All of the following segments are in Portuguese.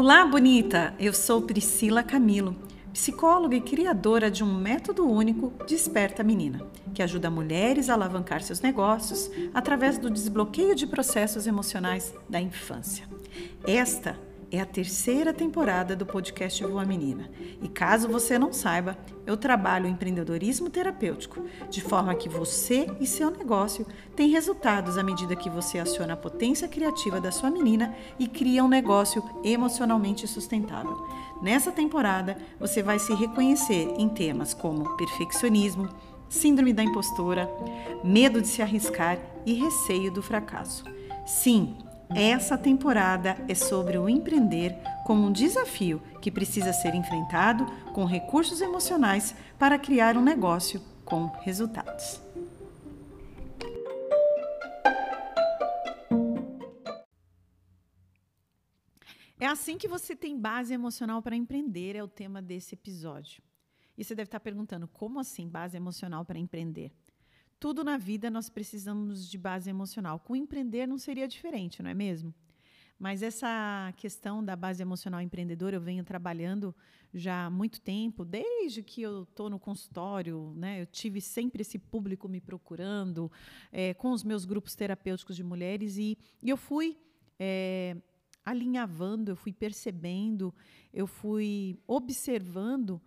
Olá, bonita! Eu sou Priscila Camilo, psicóloga e criadora de um método único Desperta Menina, que ajuda mulheres a alavancar seus negócios através do desbloqueio de processos emocionais da infância. Esta é a terceira temporada do podcast Voa Menina. E caso você não saiba, eu trabalho empreendedorismo terapêutico, de forma que você e seu negócio têm resultados à medida que você aciona a potência criativa da sua menina e cria um negócio emocionalmente sustentável. Nessa temporada, você vai se reconhecer em temas como perfeccionismo, síndrome da impostora, medo de se arriscar e receio do fracasso. Sim, essa temporada é sobre o empreender como um desafio que precisa ser enfrentado com recursos emocionais para criar um negócio com resultados. É assim que você tem base emocional para empreender, é o tema desse episódio. E você deve estar perguntando: como assim base emocional para empreender? Tudo na vida nós precisamos de base emocional. Com empreender não seria diferente, não é mesmo? Mas essa questão da base emocional empreendedora eu venho trabalhando já há muito tempo, desde que eu estou no consultório, né? Eu tive sempre esse público me procurando, é, com os meus grupos terapêuticos de mulheres, e, e eu fui é, alinhavando, eu fui percebendo, eu fui observando o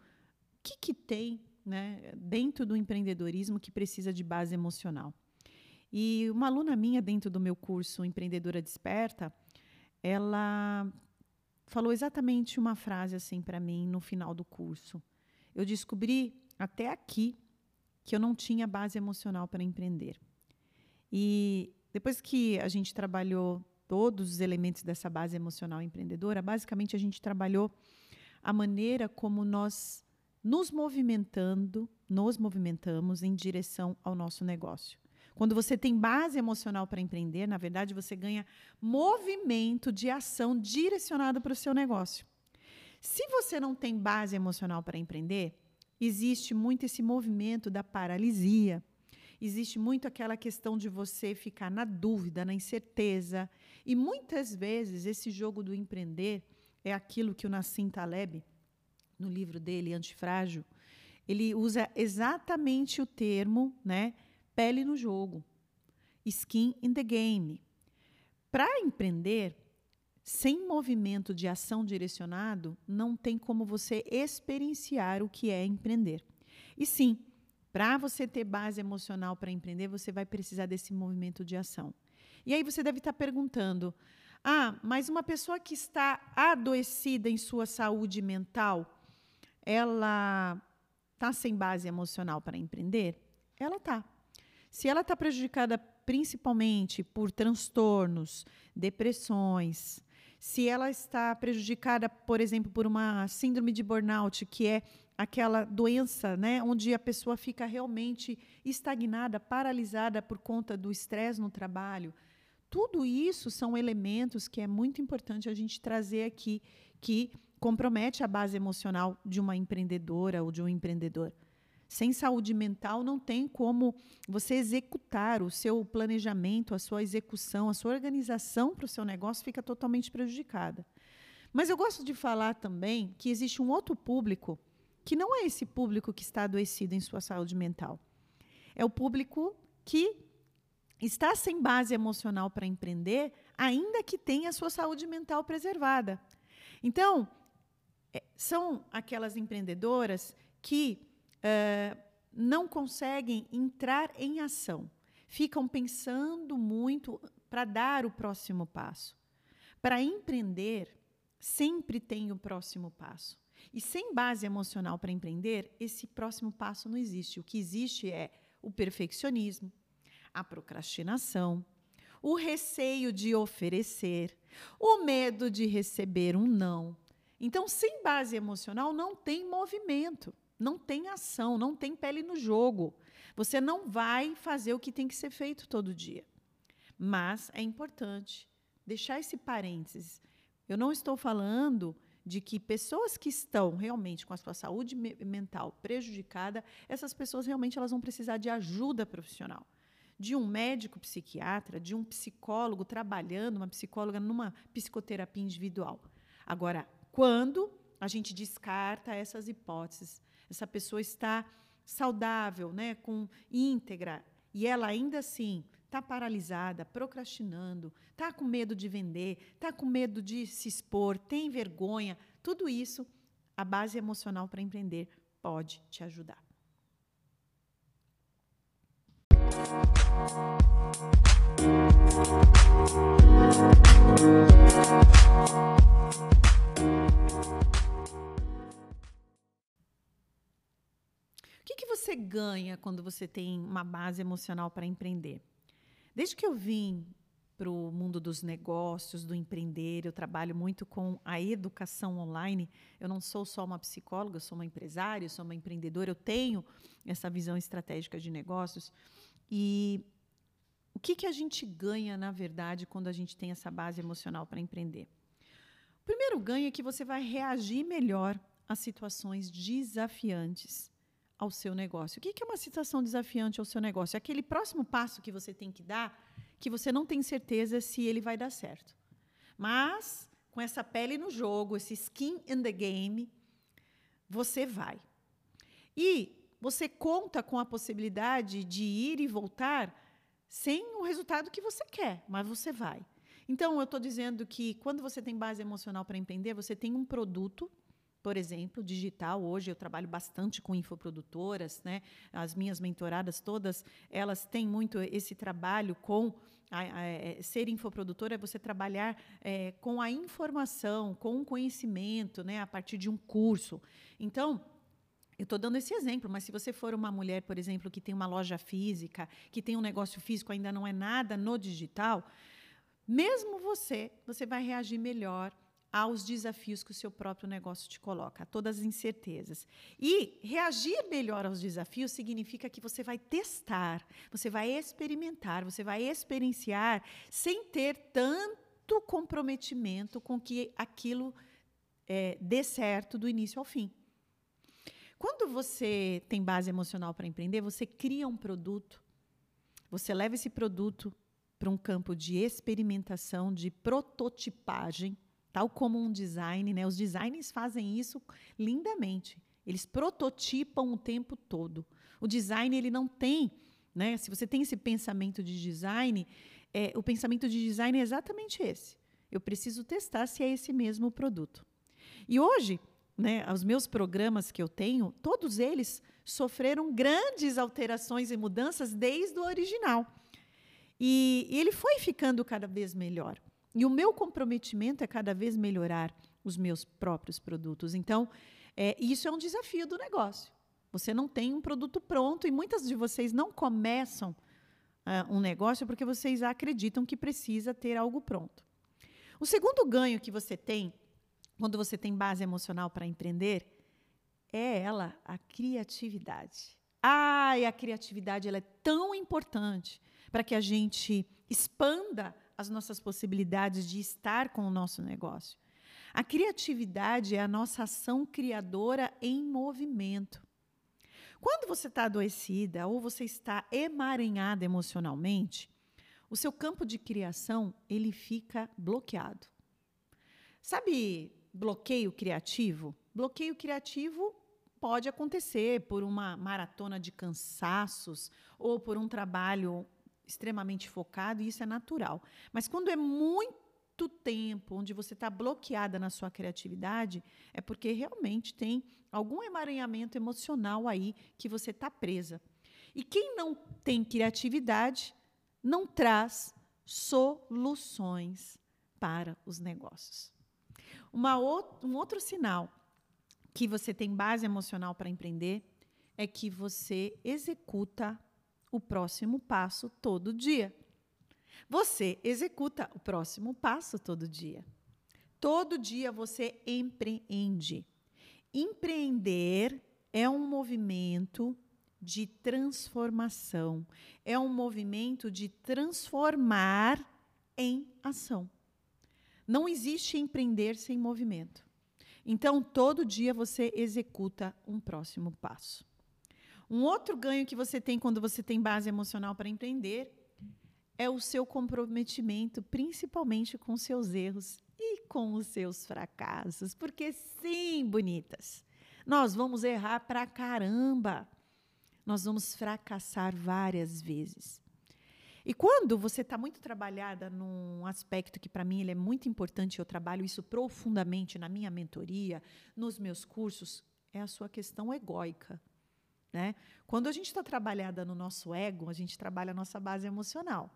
que, que tem né, dentro do empreendedorismo que precisa de base emocional. E uma aluna minha dentro do meu curso Empreendedora Desperta, ela falou exatamente uma frase assim para mim no final do curso. Eu descobri até aqui que eu não tinha base emocional para empreender. E depois que a gente trabalhou todos os elementos dessa base emocional empreendedora, basicamente a gente trabalhou a maneira como nós nos movimentando, nos movimentamos em direção ao nosso negócio. Quando você tem base emocional para empreender, na verdade, você ganha movimento de ação direcionado para o seu negócio. Se você não tem base emocional para empreender, existe muito esse movimento da paralisia. Existe muito aquela questão de você ficar na dúvida, na incerteza. E muitas vezes esse jogo do empreender é aquilo que o Nassim Taleb no livro dele, Antifrágil, ele usa exatamente o termo, né, pele no jogo, skin in the game. Para empreender, sem movimento de ação direcionado, não tem como você experienciar o que é empreender. E sim, para você ter base emocional para empreender, você vai precisar desse movimento de ação. E aí você deve estar perguntando: ah, mas uma pessoa que está adoecida em sua saúde mental, ela está sem base emocional para empreender? Ela está. Se ela está prejudicada principalmente por transtornos, depressões, se ela está prejudicada, por exemplo, por uma síndrome de burnout, que é aquela doença, né, onde a pessoa fica realmente estagnada, paralisada por conta do estresse no trabalho. Tudo isso são elementos que é muito importante a gente trazer aqui que compromete a base emocional de uma empreendedora ou de um empreendedor. Sem saúde mental, não tem como você executar o seu planejamento, a sua execução, a sua organização para o seu negócio fica totalmente prejudicada. Mas eu gosto de falar também que existe um outro público que não é esse público que está adoecido em sua saúde mental. É o público que está sem base emocional para empreender, ainda que tenha a sua saúde mental preservada. Então, são aquelas empreendedoras que uh, não conseguem entrar em ação, ficam pensando muito para dar o próximo passo. Para empreender, sempre tem o próximo passo. E sem base emocional para empreender, esse próximo passo não existe. O que existe é o perfeccionismo, a procrastinação, o receio de oferecer, o medo de receber um não, então, sem base emocional, não tem movimento, não tem ação, não tem pele no jogo. Você não vai fazer o que tem que ser feito todo dia. Mas é importante deixar esse parênteses. Eu não estou falando de que pessoas que estão realmente com a sua saúde mental prejudicada, essas pessoas realmente elas vão precisar de ajuda profissional, de um médico psiquiatra, de um psicólogo trabalhando, uma psicóloga numa psicoterapia individual. Agora, quando a gente descarta essas hipóteses, essa pessoa está saudável, né, com íntegra, e ela ainda assim está paralisada, procrastinando, está com medo de vender, está com medo de se expor, tem vergonha, tudo isso, a base emocional para empreender pode te ajudar. O que, que você ganha quando você tem uma base emocional para empreender? Desde que eu vim para o mundo dos negócios, do empreender, eu trabalho muito com a educação online. Eu não sou só uma psicóloga, eu sou uma empresária, eu sou uma empreendedora, eu tenho essa visão estratégica de negócios. E o que, que a gente ganha, na verdade, quando a gente tem essa base emocional para empreender? Primeiro ganho é que você vai reagir melhor às situações desafiantes ao seu negócio. O que é uma situação desafiante ao seu negócio? É aquele próximo passo que você tem que dar que você não tem certeza se ele vai dar certo. Mas, com essa pele no jogo, esse skin in the game, você vai. E você conta com a possibilidade de ir e voltar sem o resultado que você quer, mas você vai. Então, eu estou dizendo que quando você tem base emocional para empreender, você tem um produto, por exemplo, digital. Hoje eu trabalho bastante com infoprodutoras, né? As minhas mentoradas todas, elas têm muito esse trabalho com a, a, é, ser infoprodutora é você trabalhar é, com a informação, com o conhecimento, né, a partir de um curso. Então, eu estou dando esse exemplo, mas se você for uma mulher, por exemplo, que tem uma loja física, que tem um negócio físico, ainda não é nada no digital, mesmo você, você vai reagir melhor aos desafios que o seu próprio negócio te coloca, a todas as incertezas. E reagir melhor aos desafios significa que você vai testar, você vai experimentar, você vai experienciar sem ter tanto comprometimento com que aquilo é, dê certo do início ao fim. Quando você tem base emocional para empreender, você cria um produto, você leva esse produto para um campo de experimentação, de prototipagem, tal como um design, né? Os designers fazem isso lindamente. Eles prototipam o tempo todo. O design ele não tem, né? Se você tem esse pensamento de design, é, o pensamento de design é exatamente esse. Eu preciso testar se é esse mesmo produto. E hoje né, os meus programas que eu tenho, todos eles sofreram grandes alterações e mudanças desde o original. E, ele foi ficando cada vez melhor. E o meu comprometimento é cada vez melhorar os meus próprios produtos. Então, é, isso é um desafio do negócio. Você não tem um produto pronto e muitas de vocês não começam uh, um negócio porque vocês acreditam que precisa ter algo pronto. O segundo ganho que você tem quando você tem base emocional para empreender, é ela a criatividade. Ai, a criatividade ela é tão importante para que a gente expanda as nossas possibilidades de estar com o nosso negócio. A criatividade é a nossa ação criadora em movimento. Quando você está adoecida ou você está emaranhada emocionalmente, o seu campo de criação ele fica bloqueado. Sabe bloqueio criativo? Bloqueio criativo pode acontecer por uma maratona de cansaços ou por um trabalho extremamente focado, e isso é natural. Mas quando é muito tempo onde você está bloqueada na sua criatividade, é porque realmente tem algum emaranhamento emocional aí que você está presa. E quem não tem criatividade não traz soluções para os negócios. Um outro sinal que você tem base emocional para empreender é que você executa o próximo passo todo dia. Você executa o próximo passo todo dia. Todo dia você empreende. Empreender é um movimento de transformação, é um movimento de transformar em ação. Não existe empreender sem movimento. Então, todo dia você executa um próximo passo. Um outro ganho que você tem quando você tem base emocional para empreender é o seu comprometimento, principalmente com seus erros e com os seus fracassos, porque sim, bonitas, nós vamos errar pra caramba. Nós vamos fracassar várias vezes. E quando você está muito trabalhada num aspecto que para mim ele é muito importante, eu trabalho isso profundamente na minha mentoria, nos meus cursos, é a sua questão egóica. Né? Quando a gente está trabalhada no nosso ego, a gente trabalha a nossa base emocional.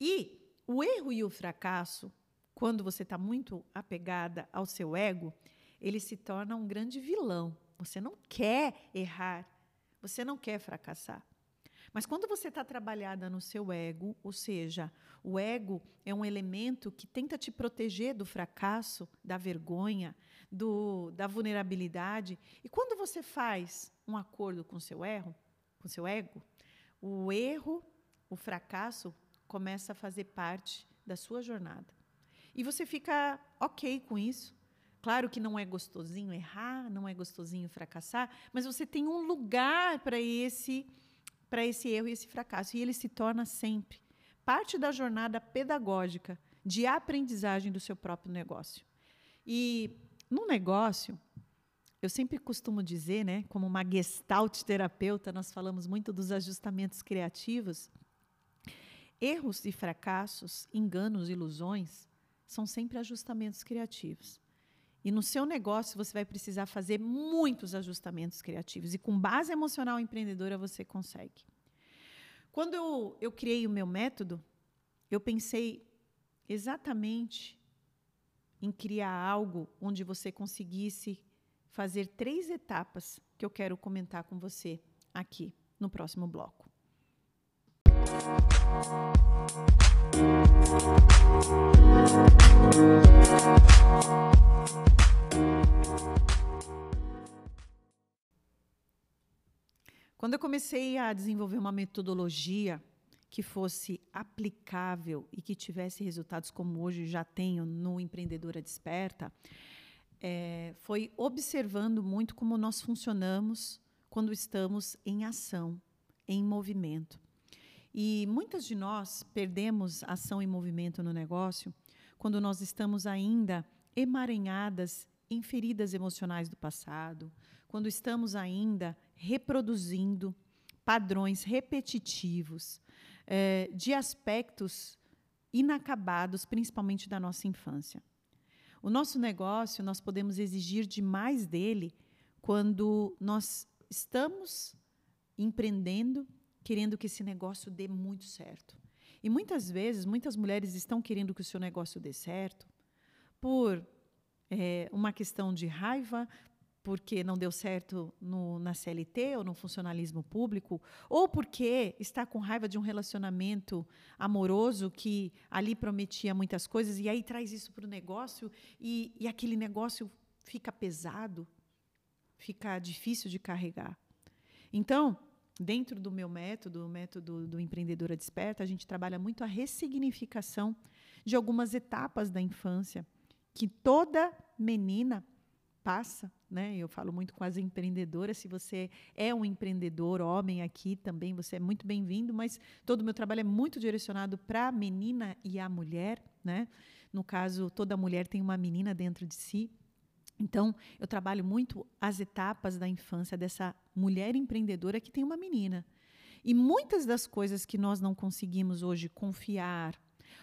E o erro e o fracasso, quando você está muito apegada ao seu ego, ele se torna um grande vilão. Você não quer errar, você não quer fracassar. Mas quando você está trabalhada no seu ego, ou seja, o ego é um elemento que tenta te proteger do fracasso, da vergonha, do, da vulnerabilidade. E quando você faz um acordo com seu erro, com seu ego, o erro, o fracasso começa a fazer parte da sua jornada. E você fica ok com isso. Claro que não é gostosinho errar, não é gostosinho fracassar, mas você tem um lugar para esse para esse erro e esse fracasso e ele se torna sempre parte da jornada pedagógica de aprendizagem do seu próprio negócio. E no negócio, eu sempre costumo dizer, né, como uma gestalt terapeuta, nós falamos muito dos ajustamentos criativos. Erros e fracassos, enganos, ilusões, são sempre ajustamentos criativos. E no seu negócio você vai precisar fazer muitos ajustamentos criativos. E com base emocional empreendedora você consegue. Quando eu, eu criei o meu método, eu pensei exatamente em criar algo onde você conseguisse fazer três etapas que eu quero comentar com você aqui no próximo bloco. Quando eu comecei a desenvolver uma metodologia que fosse aplicável e que tivesse resultados como hoje já tenho no Empreendedora Desperta, é, foi observando muito como nós funcionamos quando estamos em ação, em movimento. E muitas de nós perdemos ação e movimento no negócio quando nós estamos ainda emaranhadas em feridas emocionais do passado, quando estamos ainda reproduzindo padrões repetitivos é, de aspectos inacabados, principalmente da nossa infância. O nosso negócio, nós podemos exigir demais dele quando nós estamos empreendendo, querendo que esse negócio dê muito certo. E muitas vezes, muitas mulheres estão querendo que o seu negócio dê certo por é, uma questão de raiva, porque não deu certo no, na CLT ou no funcionalismo público, ou porque está com raiva de um relacionamento amoroso que ali prometia muitas coisas e aí traz isso para o negócio e, e aquele negócio fica pesado, fica difícil de carregar. Então, dentro do meu método, o método do Empreendedora Desperta, a gente trabalha muito a ressignificação de algumas etapas da infância que toda menina passa, né? Eu falo muito com as empreendedoras. Se você é um empreendedor, homem aqui também, você é muito bem-vindo. Mas todo o meu trabalho é muito direcionado para a menina e a mulher, né? No caso, toda mulher tem uma menina dentro de si. Então, eu trabalho muito as etapas da infância dessa mulher empreendedora que tem uma menina. E muitas das coisas que nós não conseguimos hoje confiar,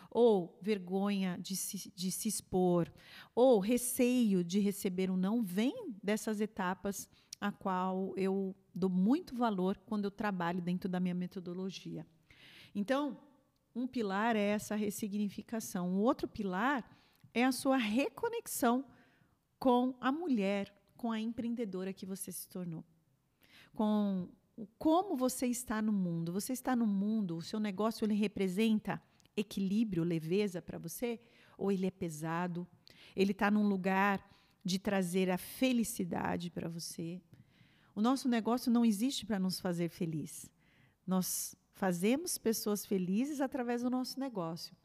ou vergonha de se, de se expor, ou receio de receber um não, vem dessas etapas a qual eu dou muito valor quando eu trabalho dentro da minha metodologia. Então, um pilar é essa ressignificação. O outro pilar é a sua reconexão com a mulher, com a empreendedora que você se tornou. Com como você está no mundo. Você está no mundo, o seu negócio ele representa equilíbrio, leveza para você? Ou ele é pesado? Ele está num lugar de trazer a felicidade para você? O nosso negócio não existe para nos fazer feliz. Nós fazemos pessoas felizes através do nosso negócio.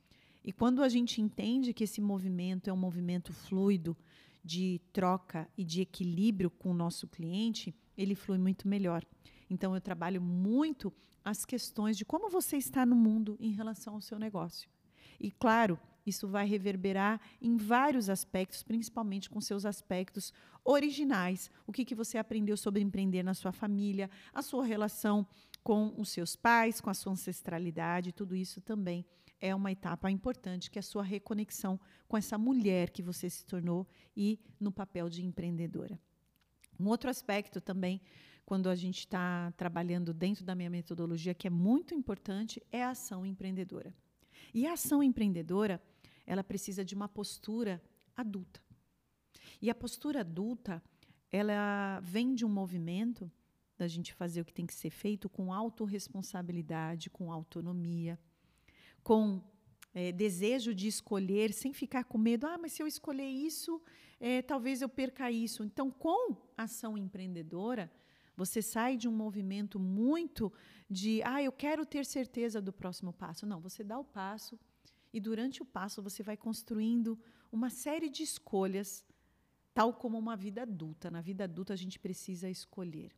E quando a gente entende que esse movimento é um movimento fluido de troca e de equilíbrio com o nosso cliente, ele flui muito melhor. Então eu trabalho muito as questões de como você está no mundo em relação ao seu negócio. E, claro, isso vai reverberar em vários aspectos, principalmente com seus aspectos originais. O que, que você aprendeu sobre empreender na sua família, a sua relação com os seus pais, com a sua ancestralidade, tudo isso também é uma etapa importante, que é a sua reconexão com essa mulher que você se tornou e no papel de empreendedora. Um outro aspecto também, quando a gente está trabalhando dentro da minha metodologia, que é muito importante, é a ação empreendedora. E a ação empreendedora, ela precisa de uma postura adulta. E a postura adulta, ela vem de um movimento da gente fazer o que tem que ser feito com autorresponsabilidade, com autonomia, com é, desejo de escolher, sem ficar com medo, ah, mas se eu escolher isso, é, talvez eu perca isso. Então, com ação empreendedora, você sai de um movimento muito de, ah, eu quero ter certeza do próximo passo. Não, você dá o passo e durante o passo você vai construindo uma série de escolhas, tal como uma vida adulta. Na vida adulta a gente precisa escolher.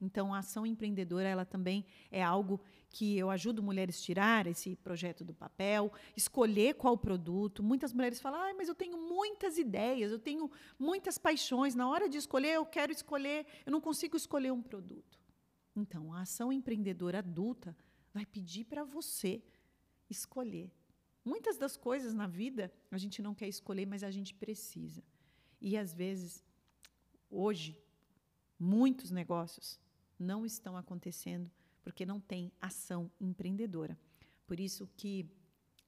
Então, a ação empreendedora, ela também é algo que eu ajudo mulheres a tirar esse projeto do papel, escolher qual produto. Muitas mulheres falam, ah, mas eu tenho muitas ideias, eu tenho muitas paixões. Na hora de escolher, eu quero escolher, eu não consigo escolher um produto. Então, a ação empreendedora adulta vai pedir para você escolher. Muitas das coisas na vida a gente não quer escolher, mas a gente precisa. E às vezes, hoje, muitos negócios não estão acontecendo porque não tem ação empreendedora. Por isso que,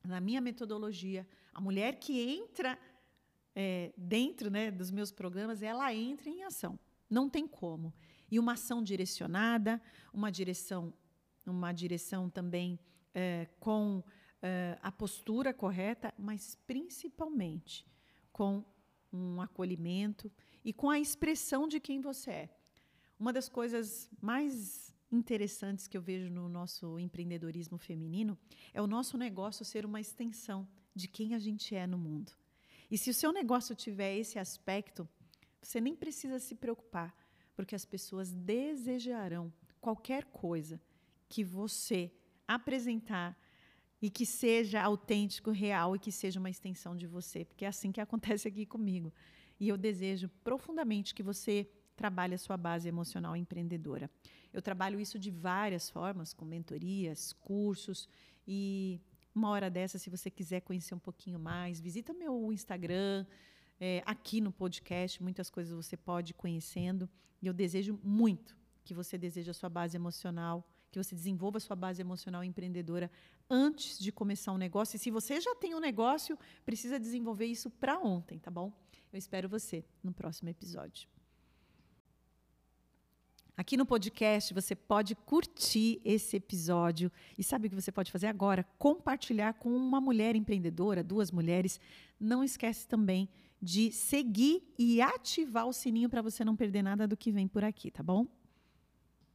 na minha metodologia, a mulher que entra é, dentro né, dos meus programas, ela entra em ação. Não tem como. E uma ação direcionada, uma direção, uma direção também é, com é, a postura correta, mas principalmente com um acolhimento e com a expressão de quem você é. Uma das coisas mais interessantes que eu vejo no nosso empreendedorismo feminino é o nosso negócio ser uma extensão de quem a gente é no mundo. E se o seu negócio tiver esse aspecto, você nem precisa se preocupar, porque as pessoas desejarão qualquer coisa que você apresentar e que seja autêntico, real e que seja uma extensão de você, porque é assim que acontece aqui comigo. E eu desejo profundamente que você trabalha a sua base emocional empreendedora. Eu trabalho isso de várias formas, com mentorias, cursos e uma hora dessa, se você quiser conhecer um pouquinho mais, visita meu Instagram, é, aqui no podcast, muitas coisas você pode ir conhecendo. E eu desejo muito que você deseje a sua base emocional, que você desenvolva a sua base emocional empreendedora antes de começar um negócio. E se você já tem um negócio, precisa desenvolver isso para ontem, tá bom? Eu espero você no próximo episódio. Aqui no podcast você pode curtir esse episódio e sabe o que você pode fazer agora? Compartilhar com uma mulher empreendedora, duas mulheres. Não esquece também de seguir e ativar o sininho para você não perder nada do que vem por aqui, tá bom?